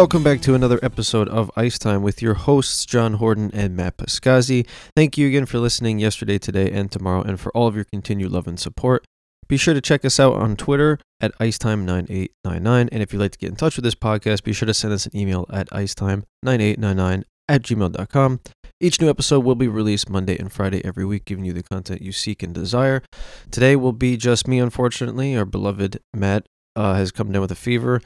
welcome back to another episode of Ice Time with your hosts, John Horton and Matt Pascazzi. Thank you again for listening yesterday, today, and tomorrow, and for all of your continued love and support. Be sure to check us out on Twitter at Icetime9899. And if you'd like to get in touch with this podcast, be sure to send us an email at Icetime9899 at gmail.com. Each new episode will be released Monday and Friday every week, giving you the content you seek and desire. Today will be just me, unfortunately. Our beloved Matt uh, has come down with a fever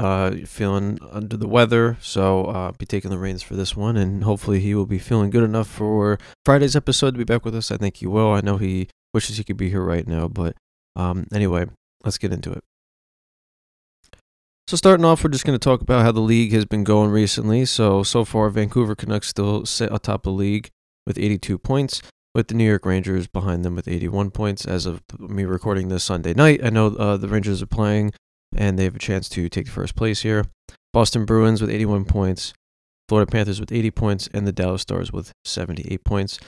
uh, feeling under the weather, so uh, be taking the reins for this one, and hopefully he will be feeling good enough for Friday's episode to be back with us. I think he will. I know he wishes he could be here right now, but um, anyway, let's get into it. So starting off, we're just going to talk about how the league has been going recently. So so far, Vancouver Canucks still sit atop the league with 82 points, with the New York Rangers behind them with 81 points. As of me recording this Sunday night, I know uh, the Rangers are playing and they have a chance to take the first place here. Boston Bruins with 81 points, Florida Panthers with 80 points, and the Dallas Stars with 78 points.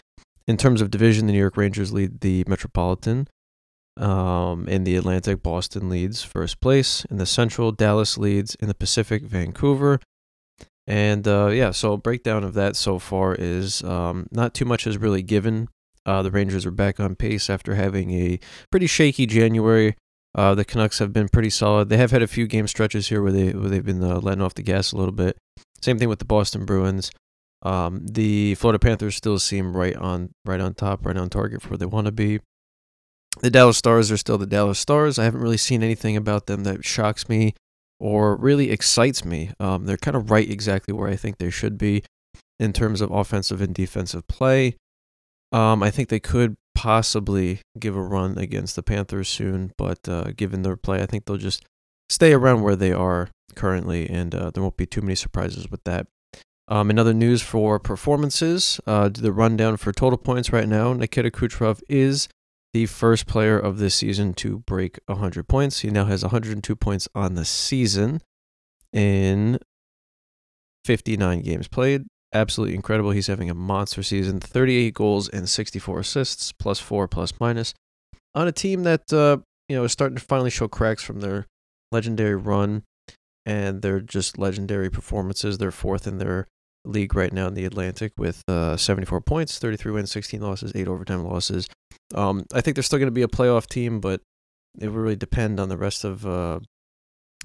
In terms of division, the New York Rangers lead the Metropolitan. Um, in the Atlantic, Boston leads first place. In the Central, Dallas leads. In the Pacific, Vancouver. And uh, yeah, so breakdown of that so far is um, not too much is really given. Uh, the Rangers are back on pace after having a pretty shaky January uh, the Canucks have been pretty solid. They have had a few game stretches here where they where they've been uh, letting off the gas a little bit. Same thing with the Boston Bruins. Um, the Florida Panthers still seem right on right on top, right on target for where they want to be. The Dallas Stars are still the Dallas Stars. I haven't really seen anything about them that shocks me or really excites me. Um, they're kind of right exactly where I think they should be in terms of offensive and defensive play. Um, I think they could possibly give a run against the Panthers soon, but uh, given their play, I think they'll just stay around where they are currently, and uh, there won't be too many surprises with that. Um, news for performances, uh, the rundown for total points right now, Nikita Kucherov is the first player of this season to break 100 points. He now has 102 points on the season in 59 games played absolutely incredible. He's having a monster season 38 goals and 64 assists, plus four, plus minus, on a team that, uh, you know, is starting to finally show cracks from their legendary run and their just legendary performances. They're fourth in their league right now in the Atlantic with uh, 74 points, 33 wins, 16 losses, eight overtime losses. Um, I think they're still going to be a playoff team, but it will really depend on the rest of uh,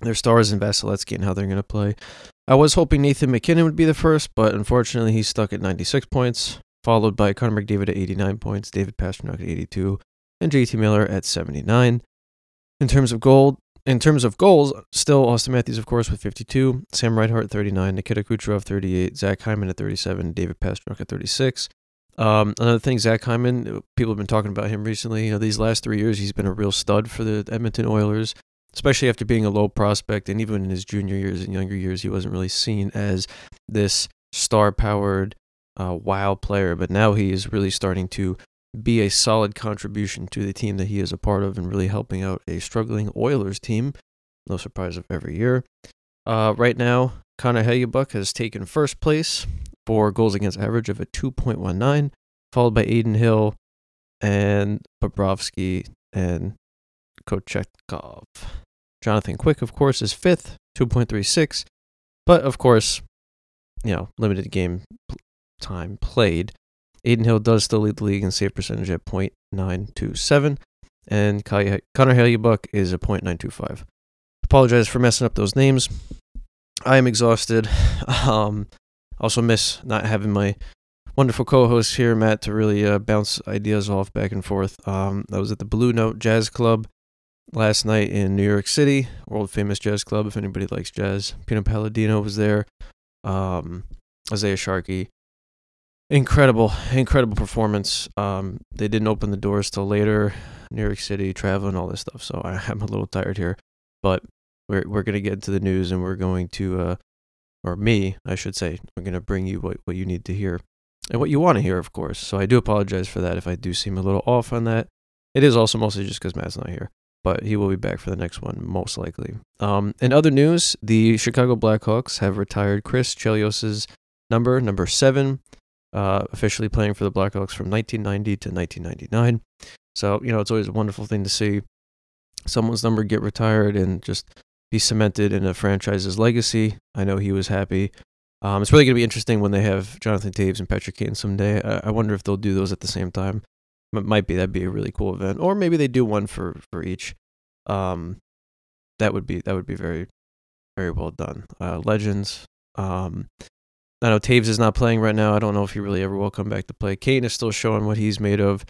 their stars and Vasilevskiy and how they're going to play. I was hoping Nathan MacKinnon would be the first, but unfortunately he's stuck at 96 points, followed by Connor McDavid at 89 points, David Pastrnak at 82, and JT Miller at 79. In terms of gold, in terms of goals, still Auston Matthews, of course, with 52, Sam Reinhart 39, Nikita Kucherov 38, Zach Hyman at 37, David Pastrnak at 36. Um, another thing, Zach Hyman, people have been talking about him recently. You know, these last three years, he's been a real stud for the Edmonton Oilers especially after being a low prospect. And even in his junior years and younger years, he wasn't really seen as this star powered, uh, wild player. But now he is really starting to be a solid contribution to the team that he is a part of and really helping out a struggling Oilers team. No surprise of every year. Uh, right now, Connor Hellebuyck has taken first place for goals against average of a 2.19, followed by Adin Hill and Bobrovsky and Kochetkov. Jonathan Quick, of course, is fifth, 2.36. But of course, you know, limited game time played. Adin Hill does still lead the league in save percentage at .927, and Connor Hellebuyck is a .925. Apologize for messing up those names. I am exhausted. Um, also miss not having my wonderful co-host here, Matt, to really uh, bounce ideas off back and forth. Um, I was at the Blue Note Jazz Club last night in New York City, world famous jazz club. If anybody likes jazz, Pino Palladino was there. Um, Isaiah Sharkey, incredible, incredible performance. Um, they didn't open the doors till later. New York City, traveling, all this stuff. So I, am a little tired here, but we're we're gonna get into the news and we're going to, uh, or me, I should say, we're gonna bring you what what you need to hear and what you want to hear, of course. So I do apologize for that if I do seem a little off on that. It is also mostly just because Matt's not here but he will be back for the next one, most likely. Um, in other news, the Chicago Blackhawks have retired Chris Chelios's number, number seven, uh, officially playing for the Blackhawks from 1990 to 1999. So, you know, it's always a wonderful thing to see someone's number get retired and just be cemented in a franchise's legacy. I know he was happy. Um, it's really going to be interesting when they have Jonathan Toews and Patrick Kane someday. I, I wonder if they'll do those at the same time. It might be that'd be a really cool event, or maybe they do one for for each. Um, that would be that would be very very well done. Uh, legends. Um, I know Toews is not playing right now. I don't know if he really ever will come back to play. Kane is still showing what he's made of.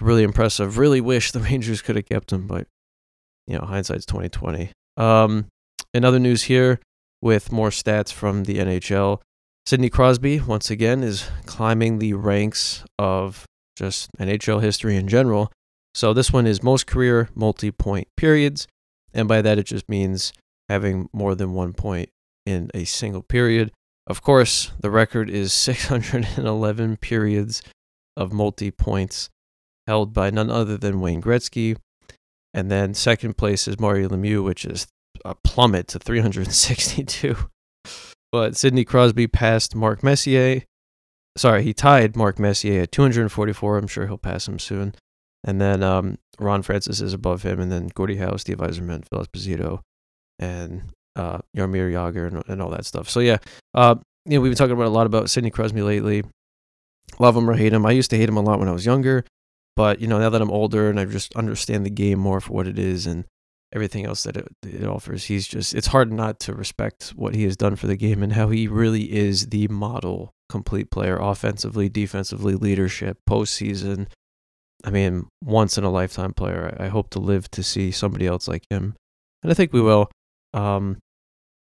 Really impressive. Really wish the Rangers could have kept him, but you know, hindsight's twenty twenty. Um, in other news here, with more stats from the NHL, Sidney Crosby once again is climbing the ranks of just an NHL history in general. So this one is most career multi-point periods, and by that it just means having more than one point in a single period. Of course, the record is 611 periods of multi points held by none other than Wayne Gretzky. And then second place is Mario Lemieux, which is a plummet to 362. but Sidney Crosby passed Mark Messier. Sorry, he tied Mark Messier at 244. I'm sure he'll pass him soon. And then um, Ron Francis is above him. And then Gordie Howe, Steve Yzerman, Phil Esposito, and uh, Jaromir Jagr and, and all that stuff. So yeah, uh, you know, we've been talking about a lot about Sidney Crosby lately. Love him or hate him. I used to hate him a lot when I was younger, but you know, now that I'm older and I just understand the game more for what it is and everything else that it, it offers, he's just it's hard not to respect what he has done for the game and how he really is the model complete player, offensively, defensively, leadership, postseason. I mean, once in a lifetime player. I, hope to live to see somebody else like him, and I think we will. Um,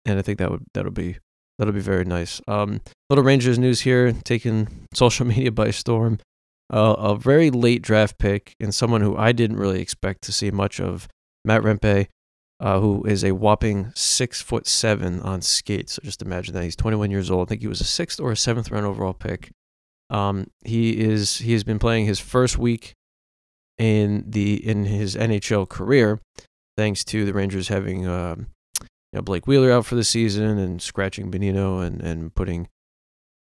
and I think that would that'll be that'll be very nice. Um, little Rangers news here, taking social media by storm. Uh, a very late draft pick and someone who I didn't really expect to see much of, Matt Rempe, uh, who is a whopping six foot seven on skates. So just imagine that he's 21 years old. I think he was a sixth or a seventh round overall pick. Um, he is he has been playing his first week in the in his NHL career, thanks to the Rangers having um, you know, Blake Wheeler out for the season and scratching Bonino and, and putting,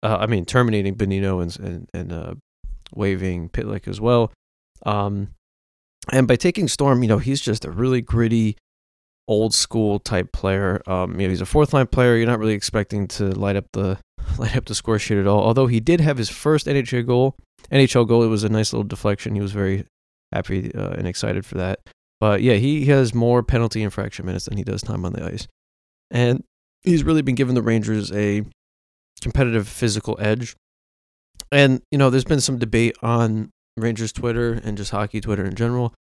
uh, I mean, terminating Bonino and, and, and uh, Pitlick as well. Um, and by taking Storm, you know, he's just a really gritty, old school type player. Um, you know, he's a fourth line player. You're not really expecting to light up the light up the score sheet at all. Although he did have his first NHL goal, NHL goal. It was a nice little deflection. He was very happy uh, and excited for that. But yeah, he has more penalty infraction minutes than he does time on the ice. And he's really been giving the Rangers a competitive physical edge. And, you know, there's been some debate on Rangers Twitter and just hockey Twitter in general.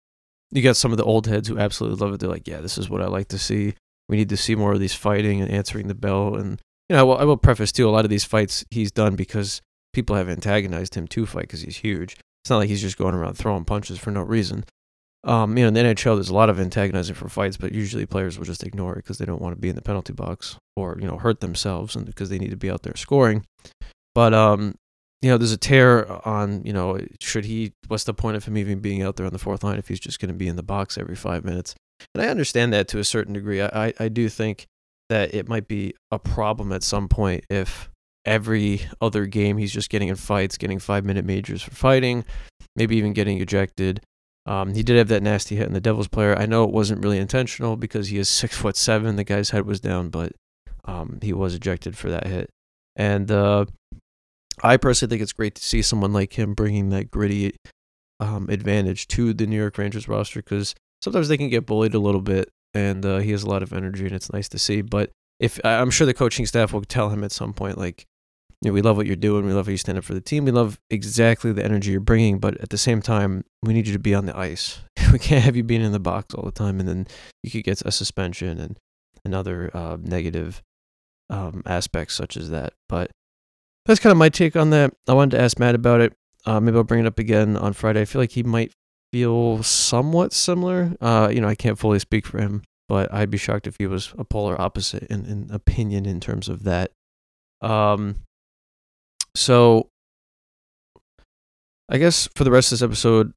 You got some of the old heads who absolutely love it. They're like, yeah, this is what I like to see. We need to see more of these fighting and answering the bell. And, you know, I will preface too, a lot of these fights he's done because people have antagonized him to fight because he's huge. It's not like he's just going around throwing punches for no reason. Um, you know, in the NHL, there's a lot of antagonizing for fights, but usually players will just ignore it because they don't want to be in the penalty box or you know hurt themselves, and because they need to be out there scoring. But um, you know, there's a tear on you know, should he? What's the point of him even being out there on the fourth line if he's just going to be in the box every five minutes? And I understand that to a certain degree. I, I, I do think that it might be a problem at some point if every other game he's just getting in fights, getting five minute majors for fighting, maybe even getting ejected. Um, he did have that nasty hit in the Devils player. I know it wasn't really intentional because he is six foot seven. The guy's head was down, but um, he was ejected for that hit. And uh, I personally think it's great to see someone like him bringing that gritty um, advantage to the New York Rangers roster because sometimes they can get bullied a little bit, and uh, he has a lot of energy, and it's nice to see. But if I'm sure the coaching staff will tell him at some point, like you know, we love what you're doing. We love how you stand up for the team. We love exactly the energy you're bringing, but at the same time, we need you to be on the ice. we can't have you being in the box all the time, and then you could get a suspension and another uh, negative um, aspects such as that. But that's kind of my take on that. I wanted to ask Matt about it. Uh, maybe I'll bring it up again on Friday. I feel like he might feel somewhat similar. Uh, you know, I can't fully speak for him, but I'd be shocked if he was a polar opposite in, in opinion in terms of that. Um, so I guess for the rest of this episode,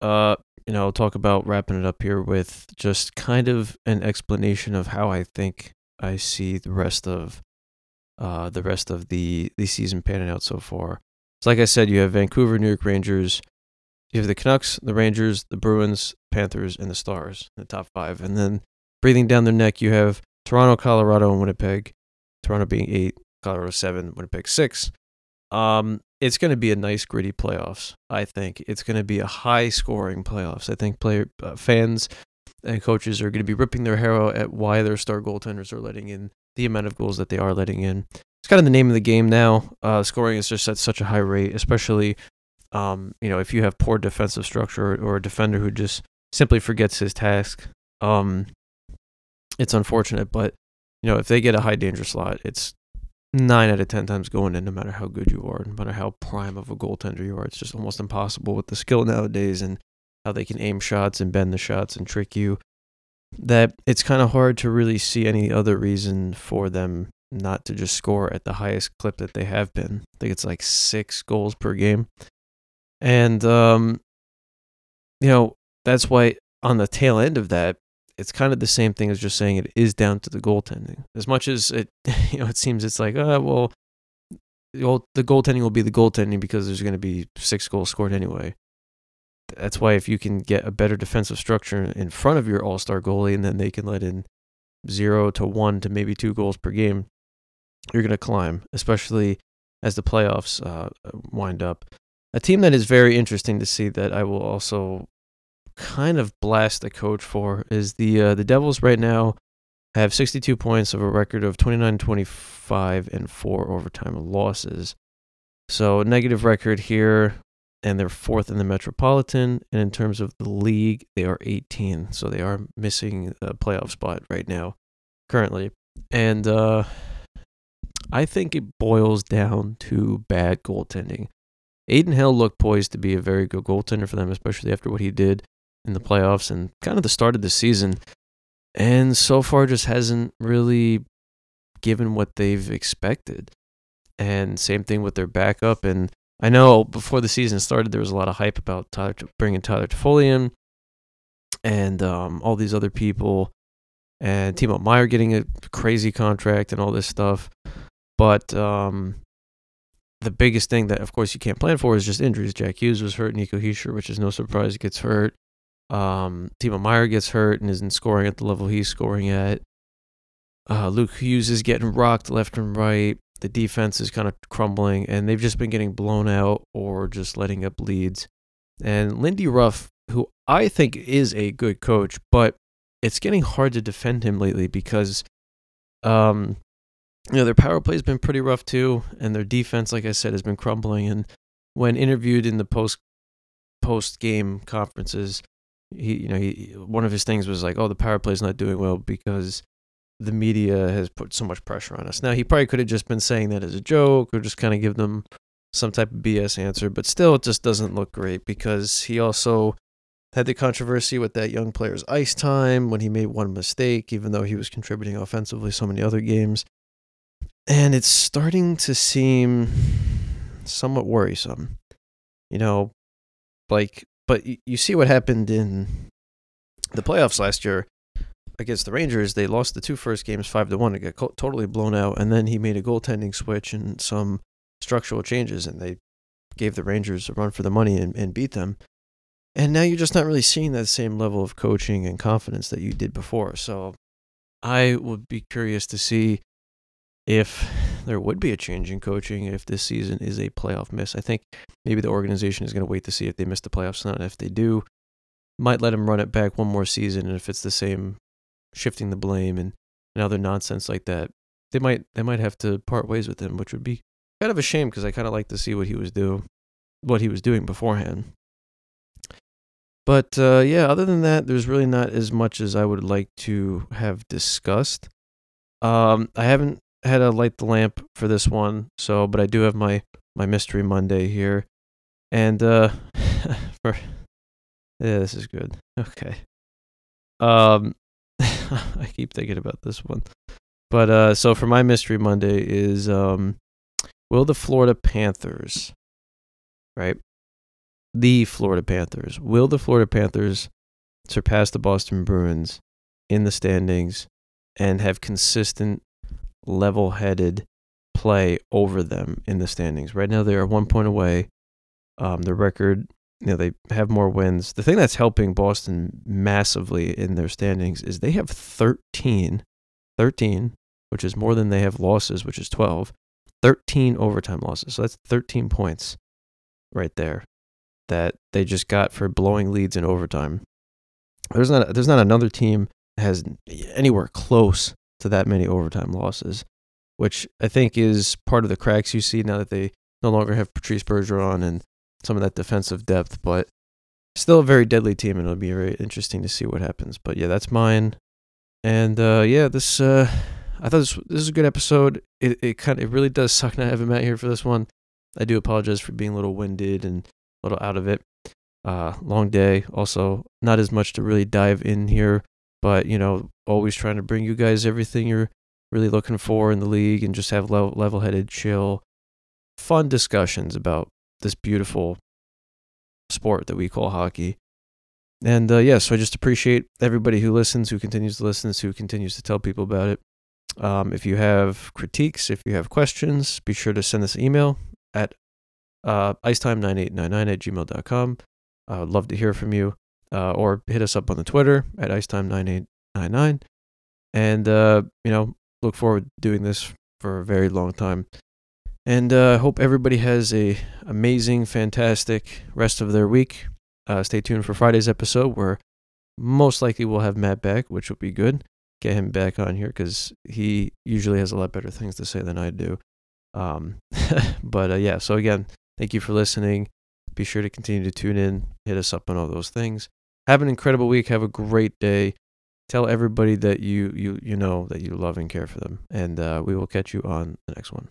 uh, you know, I'll talk about wrapping it up here with just kind of an explanation of how I think I see the rest of uh the rest of the the season panning out so far. So like I said, you have Vancouver, New York Rangers, you have the Canucks, the Rangers, the Bruins, Panthers, and the Stars in the top five. And then breathing down their neck, you have Toronto, Colorado, and Winnipeg. Toronto being eight, Colorado seven, Winnipeg six. Um, it's going to be a nice gritty playoffs. I think it's going to be a high scoring playoffs. I think player uh, fans and coaches are going to be ripping their hair out at why their star goaltenders are letting in the amount of goals that they are letting in. It's kind of the name of the game now. Uh, scoring is just at such a high rate, especially um, you know if you have poor defensive structure or a defender who just simply forgets his task. Um, it's unfortunate, but you know if they get a high danger slot, it's nine out of ten times going in, no matter how good you are, no matter how prime of a goaltender you are. It's just almost impossible with the skill nowadays and how they can aim shots and bend the shots and trick you. That it's kind of hard to really see any other reason for them not to just score at the highest clip that they have been. I think it's like six goals per game. And, um, you know, that's why on the tail end of that, it's kind of the same thing as just saying it is down to the goaltending. As much as it, you know, it seems it's like, oh, well, the goaltending will be the goaltending because there's going to be six goals scored anyway. That's why if you can get a better defensive structure in front of your all-star goalie, and then they can let in zero to one to maybe two goals per game, you're going to climb, especially as the playoffs uh, wind up. A team that is very interesting to see that I will also kind of blast the coach for is the uh, the Devils right now have 62 points of a record of 29 25 and four overtime losses. So negative record here and they're fourth in the Metropolitan and in terms of the league they are 18. So they are missing a playoff spot right now currently. And uh I think it boils down to bad goaltending. Adin Hill looked poised to be a very good goaltender for them, especially after what he did in the playoffs and kind of the start of the season. And so far just hasn't really given what they've expected. And same thing with their backup. And I know before the season started, there was a lot of hype about Tyler bringing Tyler Toffoli and um, all these other people, and Timo Meier getting a crazy contract and all this stuff. But um, the biggest thing that, of course, you can't plan for is just injuries. Jack Hughes was hurt, Nico Hischier, which is no surprise, gets hurt. Um, Timo Meier gets hurt and isn't scoring at the level he's scoring at. Uh, Luke Hughes is getting rocked left and right. The defense is kind of crumbling, and they've just been getting blown out or just letting up leads. And Lindy Ruff, who I think is a good coach, but it's getting hard to defend him lately because, um, you know, their power play has been pretty rough too, and their defense, like I said, has been crumbling. And when interviewed in the post post game conferences, he you know he one of his things was like oh the power play is not doing well because the media has put so much pressure on us. Now he probably could have just been saying that as a joke or just kind of give them some type of bs answer but still it just doesn't look great because he also had the controversy with that young player's ice time when he made one mistake even though he was contributing offensively so many other games. And it's starting to seem somewhat worrisome you know like but you see what happened in the playoffs last year against the Rangers. They lost the two first games five to one. It got totally blown out, and then he made a goaltending switch and some structural changes, and they gave the Rangers a run for the money and, and beat them. And now you're just not really seeing that same level of coaching and confidence that you did before. So I would be curious to see if there would be a change in coaching if this season is a playoff miss. I think maybe the organization is going to wait to see if they miss the playoffs or not. If they do, might let them run it back one more season. And if it's the same, shifting the blame and, and other nonsense like that, they might they might have to part ways with him, which would be kind of a shame because I kind of like to see what he was do, what he was doing beforehand. But uh, yeah, other than that, there's really not as much as I would like to have discussed. Um, I haven't had to light the lamp for this one, so but I do have my my mystery Monday here, and uh, for yeah, this is good. Okay. Um, I keep thinking about this one, but uh, so for my mystery Monday is um, will the Florida Panthers, right? The Florida Panthers will the Florida Panthers surpass the Boston Bruins in the standings and have consistent level headed play over them in the standings. Right now, they are one point away. Um, the record, you know, they have more wins. The thing that's helping Boston massively in their standings is they have 13 13, which is more than they have losses, which is 12. 13 overtime losses. So that's 13 points right there that they just got for blowing leads in overtime. There's not there's not another team that has anywhere close to that many overtime losses, which I think is part of the cracks you see now that they no longer have Patrice Bergeron and some of that defensive depth, but still a very deadly team, and it'll be very interesting to see what happens. But yeah, that's mine. And uh, yeah, this uh, I thought this this is a good episode. It it kind of it really does suck not having Matt here for this one. I do apologize for being a little winded and a little out of it. Uh, long day. Also, not as much to really dive in here, but you know, always trying to bring you guys everything you're really looking for in the league, and just have level headed, chill, fun discussions about this beautiful sport that we call hockey. And uh, yeah, so I just appreciate everybody who listens, who continues to listen, who continues to tell people about it. Um, if you have critiques, if you have questions, be sure to send us an email at uh, icetime9899 at gmail.com. I would love to hear from you. Uh, or hit us up on the Twitter at icetime9899. And, uh, you know, look forward to doing this for a very long time. And I uh, hope everybody has a amazing, fantastic rest of their week. Uh, stay tuned for Friday's episode where most likely we'll have Matt back, which will be good. Get him back on here because he usually has a lot better things to say than I do. Um, but uh, yeah, so again, thank you for listening. Be sure to continue to tune in, hit us up on all those things. Have an incredible week. Have a great day. Tell everybody that you you you know that you love and care for them, and uh, we will catch you on the next one.